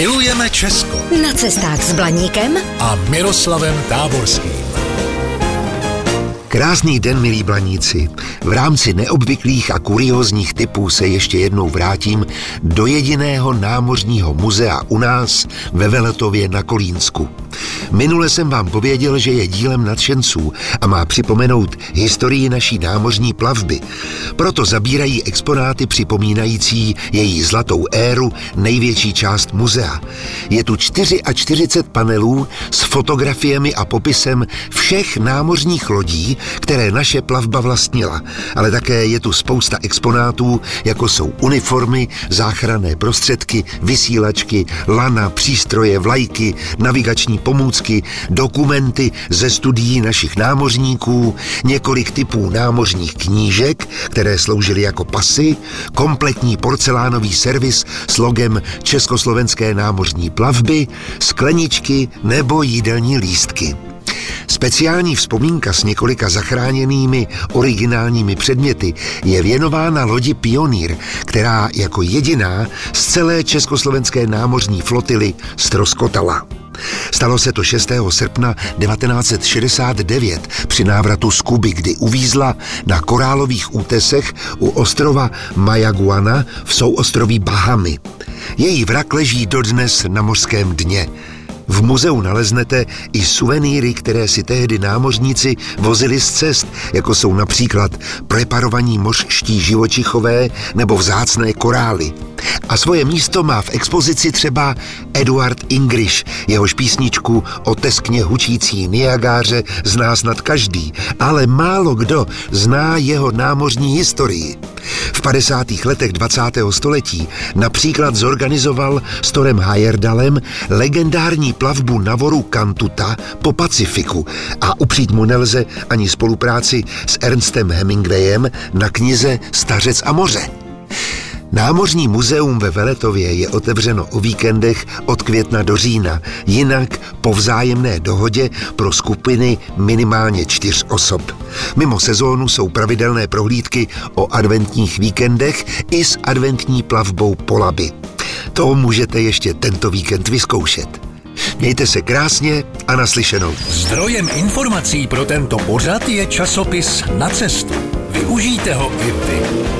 Milujeme Česko Na cestách s Blaníkem a Miroslavem Táborským. Krásný den, milí blaníci. V rámci neobvyklých a kuriózních typů se ještě jednou vrátím do jediného námořního muzea u nás ve Veletově na Kolínsku. Minule jsem vám pověděl, že je dílem nadšenců a má připomenout historii naší námořní plavby. Proto zabírají exponáty připomínající její zlatou éru největší část muzea. Je tu 44 panelů s fotografiemi a popisem všech námořních lodí, které naše plavba vlastnila, ale také je tu spousta exponátů, jako jsou uniformy, záchranné prostředky, vysílačky, lana, přístroje, vlajky, navigační pomůcky, dokumenty ze studií našich námořníků, několik typů námořních knížek, které sloužily jako pasy, kompletní porcelánový servis s logem Československé námořní plavby, skleničky nebo jídelní lístky. Speciální vzpomínka s několika zachráněnými originálními předměty je věnována lodi Pionýr, která jako jediná z celé československé námořní flotily stroskotala. Stalo se to 6. srpna 1969 při návratu z Kuby, kdy uvízla na korálových útesech u ostrova Mayaguana v souostroví Bahamy. Její vrak leží dodnes na mořském dně. V muzeu naleznete i suvenýry, které si tehdy námořníci vozili z cest, jako jsou například preparovaní mořští živočichové nebo vzácné korály. A svoje místo má v expozici třeba Eduard Ingriš, jehož písničku o teskně hučící Niagáře zná snad každý, ale málo kdo zná jeho námořní historii. V 50. letech 20. století například zorganizoval s Torem Heyerdalem legendární plavbu na voru Kantuta po Pacifiku a upřít mu nelze ani spolupráci s Ernstem Hemingwayem na knize Stařec a moře. Námořní muzeum ve Veletově je otevřeno o víkendech od května do října, jinak po vzájemné dohodě pro skupiny minimálně čtyř osob. Mimo sezónu jsou pravidelné prohlídky o adventních víkendech i s adventní plavbou po Labi. To můžete ještě tento víkend vyzkoušet. Mějte se krásně a naslyšenou. Zdrojem informací pro tento pořad je časopis Na cestu. Využijte ho i vy.